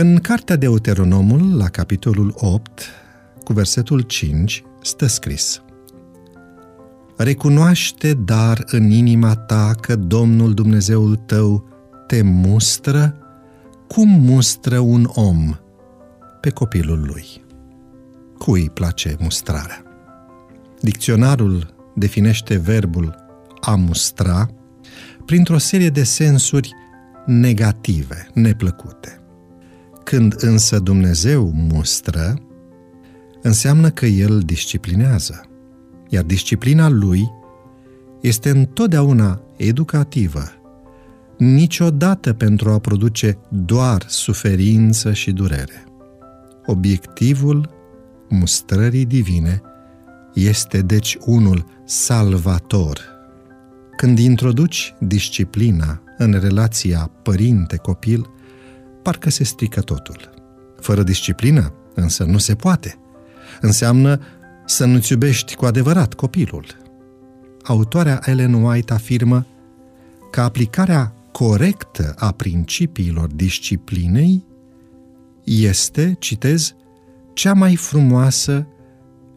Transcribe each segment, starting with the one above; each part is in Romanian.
În cartea Deuteronomul, la capitolul 8, cu versetul 5, stă scris Recunoaște dar în inima ta că Domnul Dumnezeul tău te mustră cum mustră un om pe copilul lui. Cui îi place mustrarea? Dicționarul definește verbul a mustra printr-o serie de sensuri negative, neplăcute. Când însă Dumnezeu mustră, înseamnă că El disciplinează, iar disciplina Lui este întotdeauna educativă, niciodată pentru a produce doar suferință și durere. Obiectivul mustrării divine este deci unul salvator. Când introduci disciplina în relația părinte-copil, parcă se strică totul. Fără disciplină, însă, nu se poate. Înseamnă să nu-ți iubești cu adevărat copilul. Autoarea Ellen White afirmă că aplicarea corectă a principiilor disciplinei este, citez, cea mai frumoasă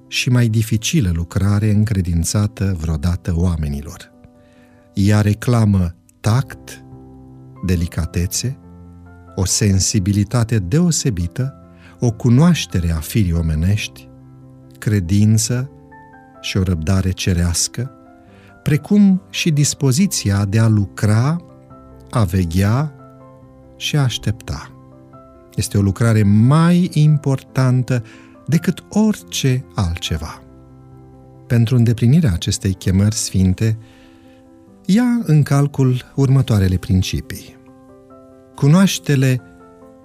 și mai dificilă lucrare încredințată vreodată oamenilor. Ea reclamă tact, delicatețe, o sensibilitate deosebită, o cunoaștere a firii omenești, credință și o răbdare cerească, precum și dispoziția de a lucra, a veghea și a aștepta. Este o lucrare mai importantă decât orice altceva. Pentru îndeplinirea acestei chemări sfinte, ia în calcul următoarele principii. Cunoaște-le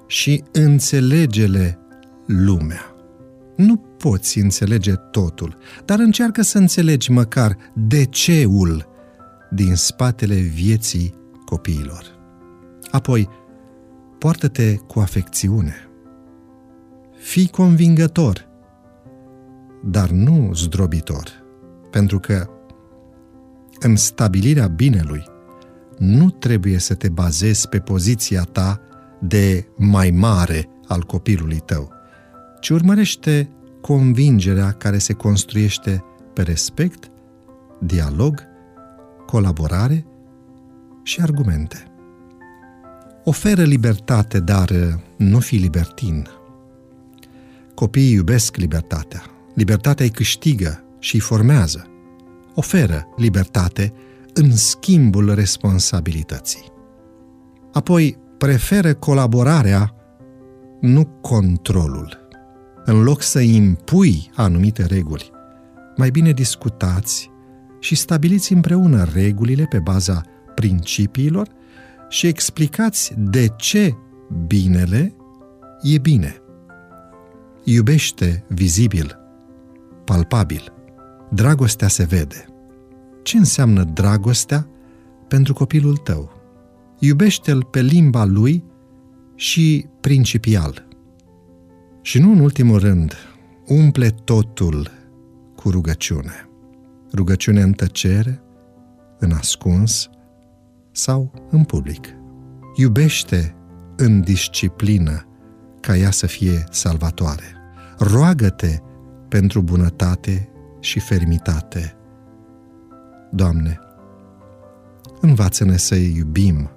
și înțelege-le lumea. Nu poți înțelege totul, dar încearcă să înțelegi măcar de ceul din spatele vieții copiilor. Apoi, poartă-te cu afecțiune. Fii convingător, dar nu zdrobitor, pentru că în stabilirea binelui nu trebuie să te bazezi pe poziția ta de mai mare al copilului tău, ci urmărește convingerea care se construiește pe respect, dialog, colaborare și argumente. Oferă libertate, dar nu fi libertin. Copiii iubesc libertatea. Libertatea îi câștigă și îi formează. Oferă libertate în schimbul responsabilității. Apoi, preferă colaborarea, nu controlul. În loc să impui anumite reguli, mai bine discutați și stabiliți împreună regulile pe baza principiilor și explicați de ce binele e bine. Iubește vizibil, palpabil. Dragostea se vede. Ce înseamnă dragostea pentru copilul tău? Iubește-l pe limba lui și principial. Și nu în ultimul rând, umple totul cu rugăciune. Rugăciune în tăcere, în ascuns sau în public. Iubește în disciplină ca ea să fie salvatoare. Roagă-te pentru bunătate și fermitate. Doamne, învață-ne să iubim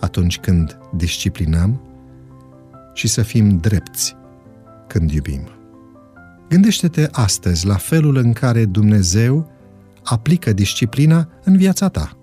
atunci când disciplinăm și să fim drepți când iubim. Gândește-te astăzi la felul în care Dumnezeu aplică disciplina în viața ta.